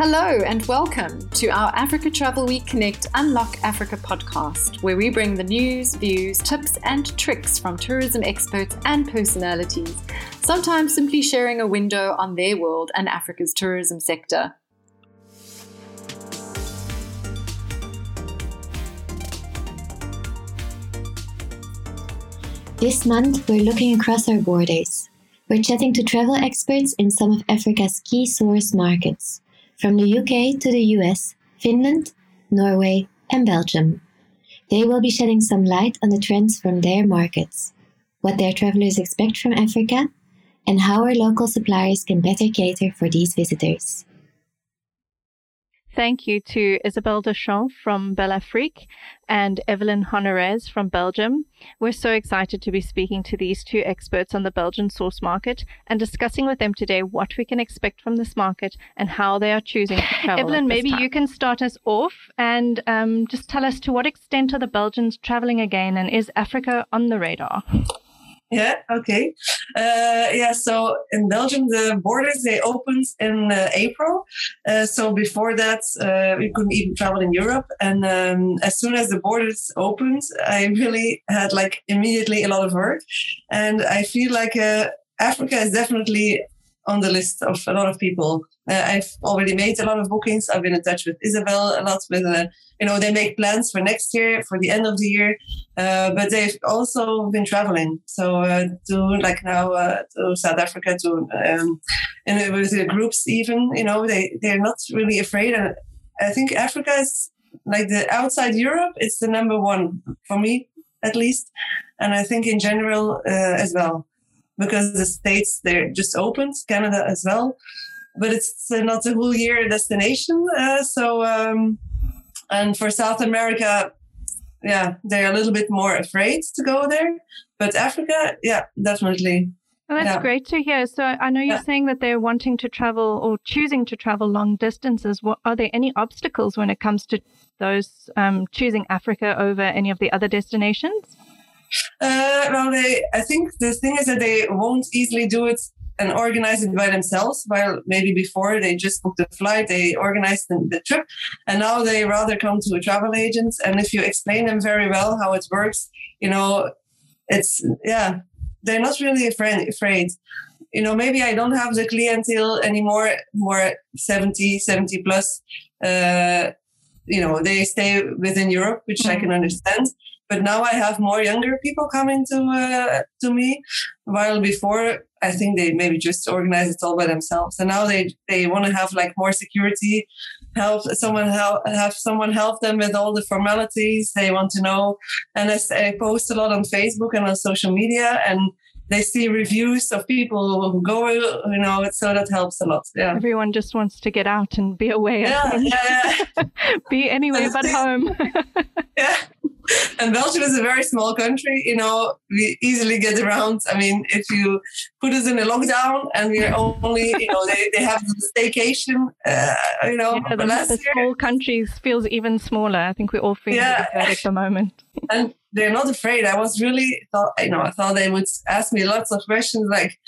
Hello and welcome to our Africa Travel Week Connect Unlock Africa podcast, where we bring the news, views, tips, and tricks from tourism experts and personalities, sometimes simply sharing a window on their world and Africa's tourism sector. This month, we're looking across our borders. We're chatting to travel experts in some of Africa's key source markets from the UK to the US, Finland, Norway, and Belgium. They will be shedding some light on the trends from their markets, what their travelers expect from Africa, and how our local suppliers can better cater for these visitors. Thank you to Isabelle Deschamps from Belle Afrique and Evelyn Honorez from Belgium. We're so excited to be speaking to these two experts on the Belgian source market and discussing with them today what we can expect from this market and how they are choosing to travel. Evelyn, maybe you can start us off and um, just tell us to what extent are the Belgians traveling again and is Africa on the radar? Yeah, okay. Uh, yeah, so in Belgium, the borders they opened in uh, April. Uh, so before that, uh, we couldn't even travel in Europe. And um, as soon as the borders opened, I really had like immediately a lot of work. And I feel like Africa is definitely on the list of a lot of people. Uh, I've already made a lot of bookings. I've been in touch with Isabel a lot. With uh, you know, they make plans for next year, for the end of the year, uh, but they've also been traveling. So uh, to like now uh, to South Africa, to um, and with the groups even, you know, they they're not really afraid. And I think Africa is like the outside Europe. It's the number one for me, at least, and I think in general uh, as well because the states they're just opened, Canada as well, but it's not a whole year destination. Uh, so um, and for South America, yeah, they're a little bit more afraid to go there. But Africa, yeah, definitely. Well, that's yeah. great to hear. So I know you're yeah. saying that they're wanting to travel or choosing to travel long distances. What, are there any obstacles when it comes to those um, choosing Africa over any of the other destinations? Uh, well, they, I think the thing is that they won't easily do it and organize it by themselves. While maybe before they just booked a flight, they organized the, the, trip, and now they rather come to a travel agent. And if you explain them very well how it works, you know, it's yeah, they're not really afraid. afraid. You know, maybe I don't have the clientele anymore, more 70, 70 plus. Uh, you know, they stay within Europe, which mm-hmm. I can understand but now I have more younger people coming to uh, to me, while before I think they maybe just organize it all by themselves, and now they they want to have like more security, help someone help have someone help them with all the formalities they want to know, and I, I post a lot on Facebook and on social media, and they see reviews of people who go, you know, so that helps a lot. Yeah. Everyone just wants to get out and be away. Yeah, yeah, yeah. be anywhere but home. yeah. and Belgium is a very small country. You know, we easily get around. I mean, if you put us in a lockdown and we're only, you know, they, they have the staycation, uh, you know, yeah, the, the small countries feels even smaller. I think we all feel yeah. that at the moment. and they're not afraid. I was really thought, you know, I thought they would ask me lots of questions like,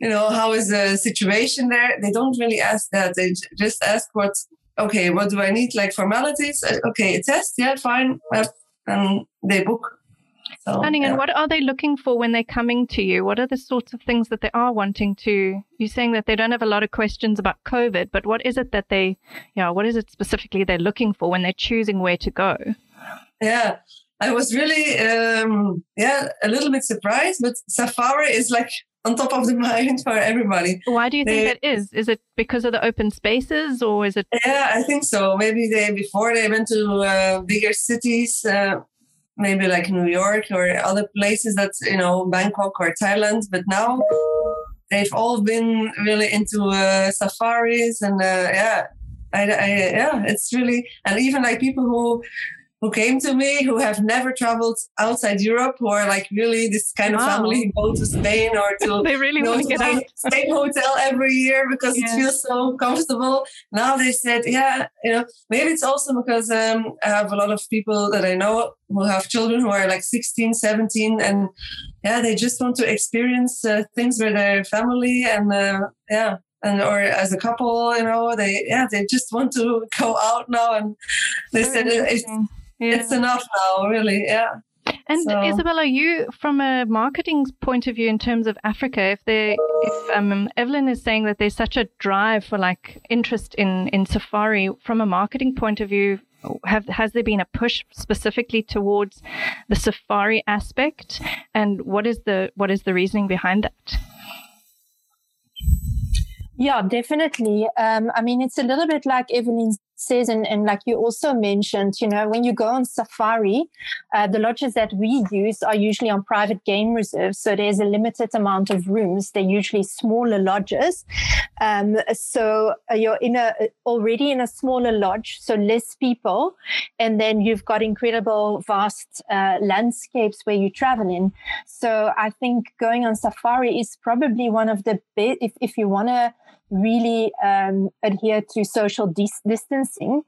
you know, how is the situation there? They don't really ask that. They just ask what, okay, what do I need? Like formalities? Uh, okay, a test? Yeah, fine and they book. So, Stunning. Yeah. And what are they looking for when they're coming to you? What are the sorts of things that they are wanting to? You're saying that they don't have a lot of questions about COVID, but what is it that they, you know, what is it specifically they're looking for when they're choosing where to go? Yeah, I was really, um, yeah, a little bit surprised, but Safari is like on top of the mind for everybody. Why do you they, think that is? Is it because of the open spaces or is it? Yeah, I think so. Maybe they before they went to uh, bigger cities, uh, maybe like New York or other places that you know Bangkok or Thailand, but now they've all been really into uh, safaris and uh, yeah. I, I, yeah, it's really, and even like people who who came to me who have never traveled outside Europe, who are like really this kind wow. of family who go to Spain or to they really want to get out same hotel every year because yeah. it feels so comfortable. Now they said, yeah, you know, maybe it's also because um, I have a lot of people that I know who have children who are like 16, 17, and yeah, they just want to experience uh, things with their family and uh, yeah, and or as a couple, you know, they yeah they just want to go out now, and they said it's, yeah. it's enough now, really, yeah. And so. Isabel, are you from a marketing point of view in terms of Africa? If they, if um, Evelyn is saying that there's such a drive for like interest in in safari, from a marketing point of view, have has there been a push specifically towards the safari aspect, and what is the what is the reasoning behind that? Yeah, definitely. Um, I mean, it's a little bit like Evelyn says, and, and like you also mentioned, you know, when you go on safari, uh, the lodges that we use are usually on private game reserves. So there's a limited amount of rooms. They're usually smaller lodges. Um, so uh, you're in a already in a smaller lodge, so less people, and then you've got incredible vast uh, landscapes where you travel in. So I think going on safari is probably one of the best if if you want to really um, adhere to social dis- distancing,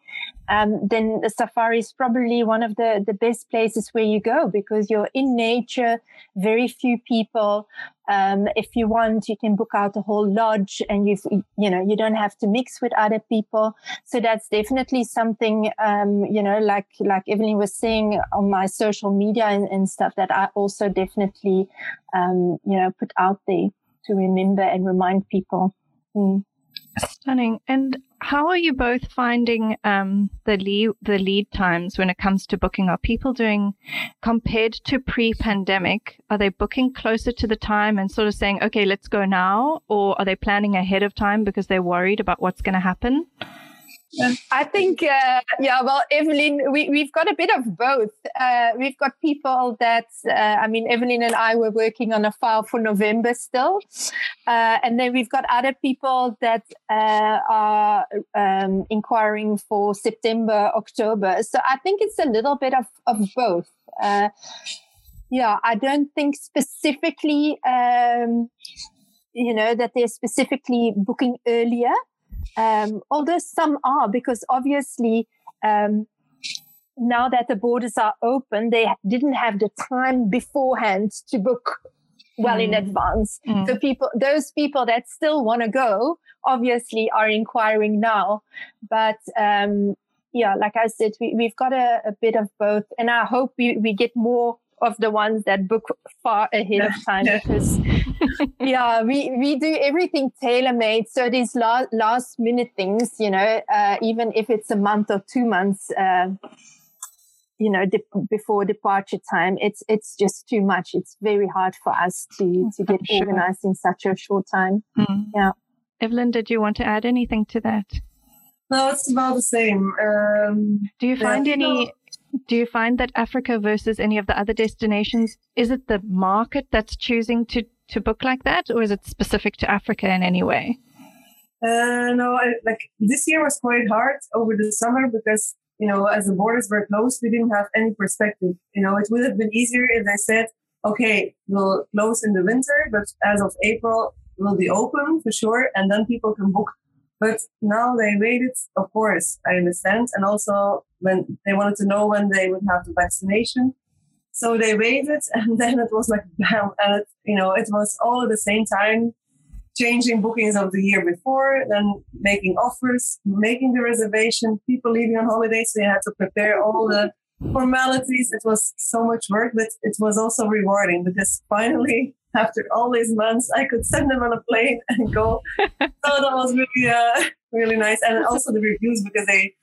um, then the safari is probably one of the, the best places where you go because you're in nature, very few people. Um, if you want, you can book out a whole lodge and you've, you know, you don't have to mix with other people. So that's definitely something, um, you know, like, like Evelyn was saying on my social media and, and stuff that I also definitely, um, you know, put out there to remember and remind people. Mm. Stunning. And how are you both finding um, the lead the lead times when it comes to booking? Are people doing compared to pre-pandemic? Are they booking closer to the time and sort of saying, "Okay, let's go now," or are they planning ahead of time because they're worried about what's going to happen? I think, uh, yeah, well, Evelyn, we, we've got a bit of both. Uh, we've got people that, uh, I mean, Evelyn and I were working on a file for November still. Uh, and then we've got other people that uh, are um, inquiring for September, October. So I think it's a little bit of, of both. Uh, yeah, I don't think specifically, um, you know, that they're specifically booking earlier. Um, although some are, because obviously, um, now that the borders are open, they didn't have the time beforehand to book well mm. in advance. Mm. So people, those people that still want to go, obviously are inquiring now. But, um, yeah, like I said, we, have got a, a, bit of both and I hope we, we get more of the ones that book far ahead of time because yeah we we do everything tailor made so these last last minute things you know uh, even if it's a month or two months uh, you know de- before departure time it's it's just too much. It's very hard for us to to get sure. organized in such a short time. Mm. yeah. Evelyn did you want to add anything to that? No it's about the same. Um, do you find yeah, any do you find that Africa versus any of the other destinations, is it the market that's choosing to, to book like that, or is it specific to Africa in any way? Uh, no, I, like this year was quite hard over the summer because, you know, as the borders were closed, we didn't have any perspective. You know, it would have been easier if they said, okay, we'll close in the winter, but as of April, we'll be open for sure. And then people can book but now they waited, of course, I understand. And also when they wanted to know when they would have the vaccination. So they waited and then it was like, bam. And it, you know, it was all at the same time, changing bookings of the year before, then making offers, making the reservation, people leaving on holidays. So they had to prepare all the formalities. It was so much work, but it was also rewarding because finally after all these months, I could send them on a plane and go. so that was really, uh, really nice. And also the reviews because they,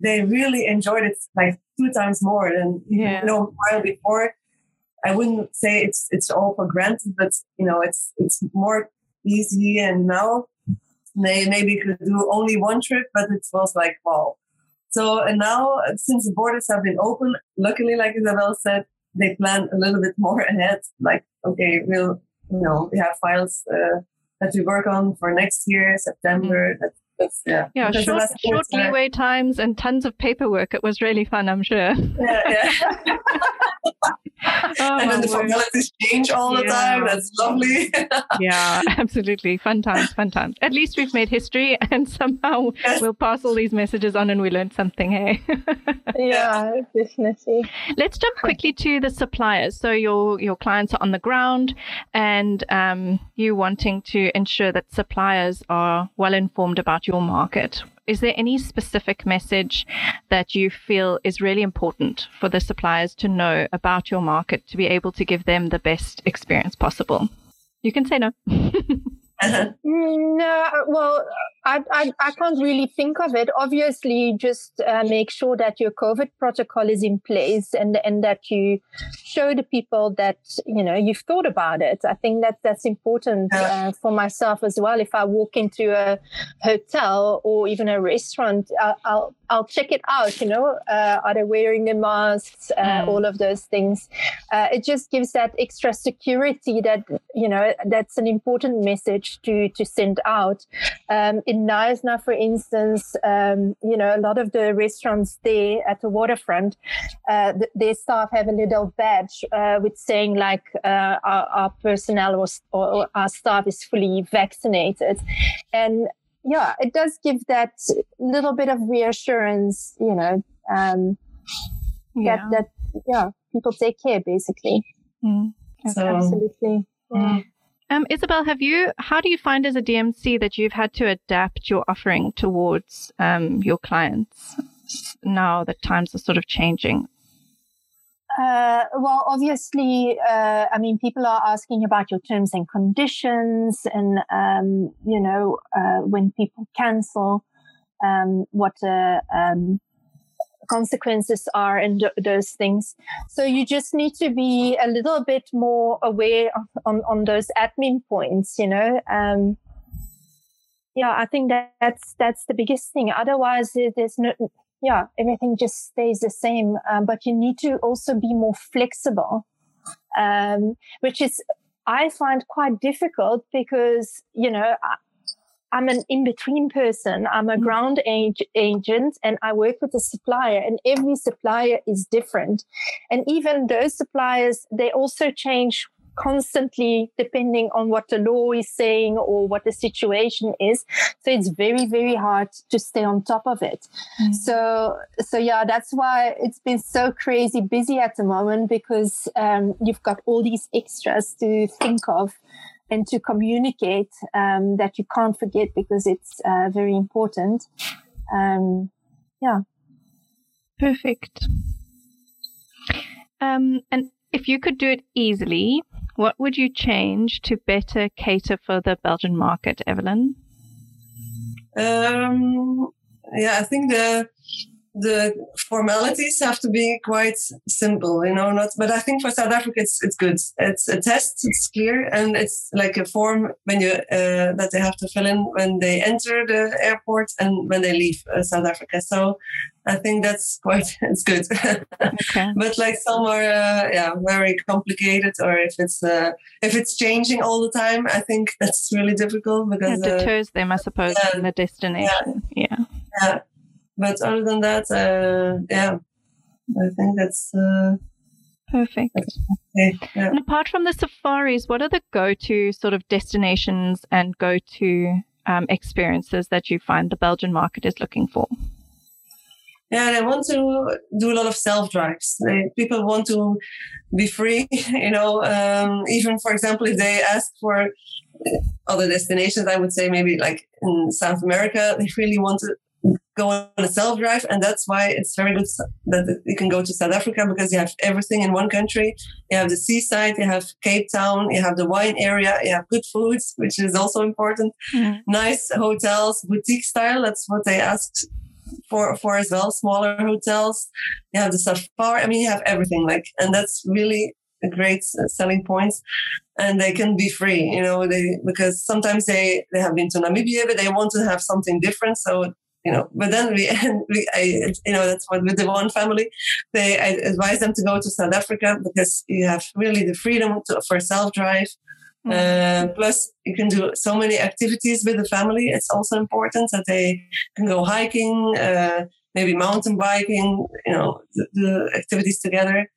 they really enjoyed it like two times more than yeah. you know a while before. I wouldn't say it's it's all for granted, but you know it's it's more easy. And now they maybe could do only one trip, but it was like wow. So and now since the borders have been open, luckily, like Isabel said, they plan a little bit more ahead. Like, okay, we'll, you know, we have files uh, that we work on for next year, September. Mm. That's, that's, yeah. Yeah, short, short leeway times and tons of paperwork. It was really fun, I'm sure. Yeah, yeah. oh, and then the formalities change all yeah. the time. That's lovely. yeah, absolutely. Fun times, fun times. At least we've made history and somehow yes. we'll pass all these messages on and we learned something, hey? yeah, definitely. Let's jump quickly to the suppliers. So your your clients are on the ground and um, you wanting to ensure that suppliers are well informed about your market is there any specific message that you feel is really important for the suppliers to know about your market to be able to give them the best experience possible? You can say no. no, well, I, I, I, can't really think of it. Obviously, just uh, make sure that your COVID protocol is in place and, and that you show the people that, you know, you've thought about it. I think that that's important uh, for myself as well. If I walk into a hotel or even a restaurant, I'll, I'll, I'll check it out, you know, uh, are they wearing the masks, uh, mm. all of those things. Uh, it just gives that extra security that, you know, that's an important message to, to send out. Um, in Knysna, for instance, um, you know, a lot of the restaurants there at the waterfront, uh, th- their staff have a little badge uh, with saying like uh, our, our, personnel or, or, our staff is fully vaccinated, and yeah, it does give that little bit of reassurance, you know, um, yeah. that that yeah, people take care basically. Mm. So, absolutely. Yeah. Um, Isabel, have you? How do you find as a DMC that you've had to adapt your offering towards um, your clients now that times are sort of changing? Uh, well, obviously, uh, I mean, people are asking about your terms and conditions, and um, you know, uh, when people cancel, um, what uh, um, consequences are and those things. So you just need to be a little bit more aware of, on, on those admin points, you know. Um, yeah, I think that that's, that's the biggest thing. Otherwise, there's no, yeah, everything just stays the same. Um, but you need to also be more flexible, um, which is, I find quite difficult because, you know, I'm an in between person. I'm a mm-hmm. ground ag- agent and I work with a supplier and every supplier is different. And even those suppliers, they also change constantly depending on what the law is saying or what the situation is. So it's very, very hard to stay on top of it. Mm. So, so yeah, that's why it's been so crazy busy at the moment because um, you've got all these extras to think of and to communicate um, that you can't forget because it's uh, very important. Um, yeah. Perfect. Um, and if you could do it easily, what would you change to better cater for the Belgian market, Evelyn? Um, yeah, I think the the formalities have to be quite simple, you know. Not, but I think for South Africa, it's it's good. It's a test. It's clear, and it's like a form when you uh, that they have to fill in when they enter the airport and when they leave uh, South Africa. So I think that's quite it's good. okay. But like some are uh, yeah very complicated, or if it's uh, if it's changing all the time, I think that's really difficult because it deters them, I suppose, yeah, from the destination. yeah. yeah. yeah but other than that, uh, yeah, I think that's uh, perfect. That's okay. yeah. And apart from the safaris, what are the go-to sort of destinations and go-to um, experiences that you find the Belgian market is looking for? Yeah, they want to do a lot of self drives. People want to be free, you know. Um, even for example, if they ask for other destinations, I would say maybe like in South America, they really want to go on a self drive. And that's why it's very good that you can go to South Africa because you have everything in one country. You have the seaside, you have Cape Town, you have the wine area, you have good foods, which is also important. Mm-hmm. Nice hotels, boutique style. That's what they asked for, for as well. Smaller hotels. You have the safari. I mean, you have everything like, and that's really a great selling and they can be free you know they because sometimes they they have been to namibia but they want to have something different so you know, but then we, we I, you know, that's what with the one family, they I advise them to go to South Africa because you have really the freedom to, for self drive. Mm. Uh, plus, you can do so many activities with the family. It's also important that they can go hiking, uh, maybe mountain biking, you know, the, the activities together.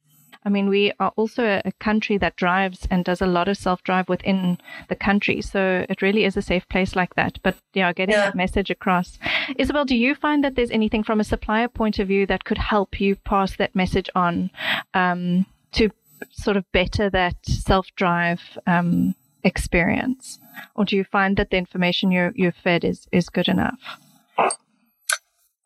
I mean, we are also a, a country that drives and does a lot of self drive within the country. So it really is a safe place like that. But yeah, getting yeah. that message across. Isabel, do you find that there's anything from a supplier point of view that could help you pass that message on um, to sort of better that self drive um, experience? Or do you find that the information you're, you're fed is, is good enough?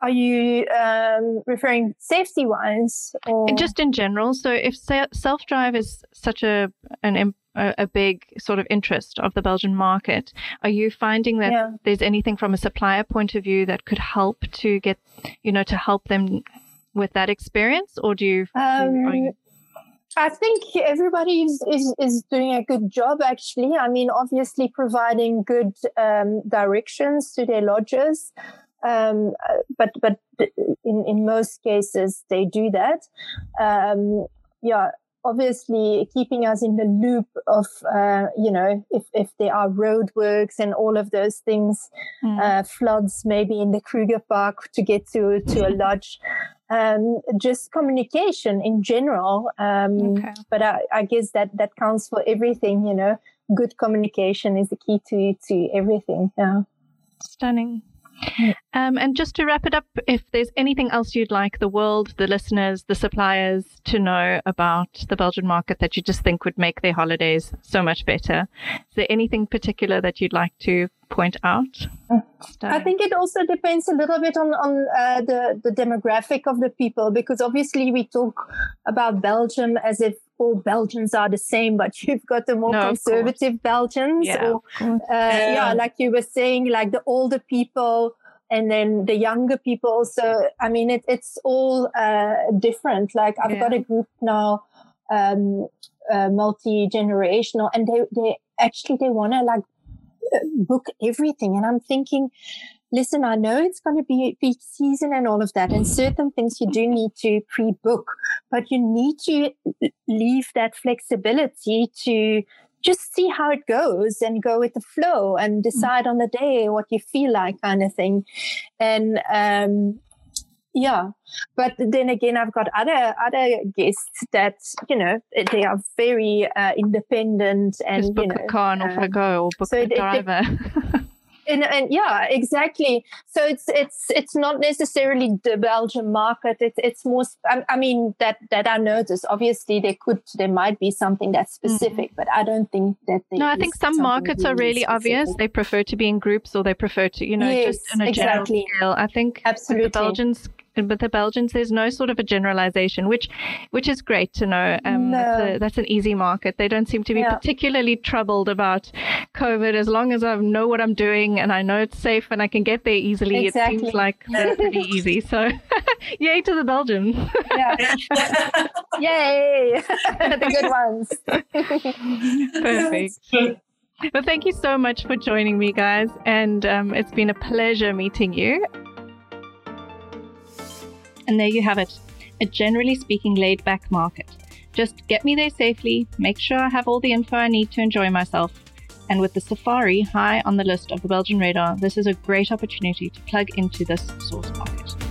Are you um, referring safety wise or just in general? So if self drive is such a an a big sort of interest of the Belgian market, are you finding that yeah. there's anything from a supplier point of view that could help to get you know to help them with that experience, or do you? Um, I think everybody is, is, is, doing a good job, actually. I mean, obviously, providing good um, directions to their lodges um, but but in in most cases they do that. Um, yeah, obviously keeping us in the loop of uh, you know if if there are roadworks and all of those things, mm. uh, floods maybe in the Kruger Park to get to to a lodge. Um, just communication in general. Um, okay. But I, I guess that that counts for everything. You know, good communication is the key to to everything. Yeah. Stunning. Um, and just to wrap it up, if there's anything else you'd like the world, the listeners, the suppliers to know about the Belgian market that you just think would make their holidays so much better, is there anything particular that you'd like to point out? I think it also depends a little bit on on uh, the the demographic of the people because obviously we talk about Belgium as if all Belgians are the same, but you've got the more no, conservative Belgians, yeah. or uh, yeah. yeah, like you were saying, like the older people and then the younger people. So I mean, it, it's all uh, different. Like I've yeah. got a group now, um, uh, multi generational, and they they actually they want to like book everything. And I'm thinking, listen, I know it's going to be a peak season and all of that, and certain things you do need to pre book, but you need to leave that flexibility to just see how it goes and go with the flow and mm. decide on the day what you feel like kind of thing. And, um, yeah but then again i've got other other guests that you know they are very uh, independent and Just book you know, a car and off I uh, go or book so a driver and, and yeah exactly so it's it's it's not necessarily the belgian market it's it's more I, I mean that that i notice obviously there could there might be something that's mm. specific mm. but i don't think that no i think some markets really are really specific. obvious they prefer to be in groups or they prefer to you know yes, just on a exactly. general scale i think absolutely the belgians with the Belgians, there's no sort of a generalization, which which is great to know. Um, no. that's, a, that's, an easy market. They don't seem to be yeah. particularly troubled about COVID as long as I know what I'm doing and I know it's safe and I can get there easily. Exactly. It seems like pretty easy. So, yay to the Belgians! yeah. yay, the good ones. Perfect. Well, thank you so much for joining me, guys. And um, it's been a pleasure meeting you. And there you have it a generally speaking laid back market. Just get me there safely, make sure I have all the info I need to enjoy myself. And with the Safari high on the list of the Belgian radar, this is a great opportunity to plug into this source market.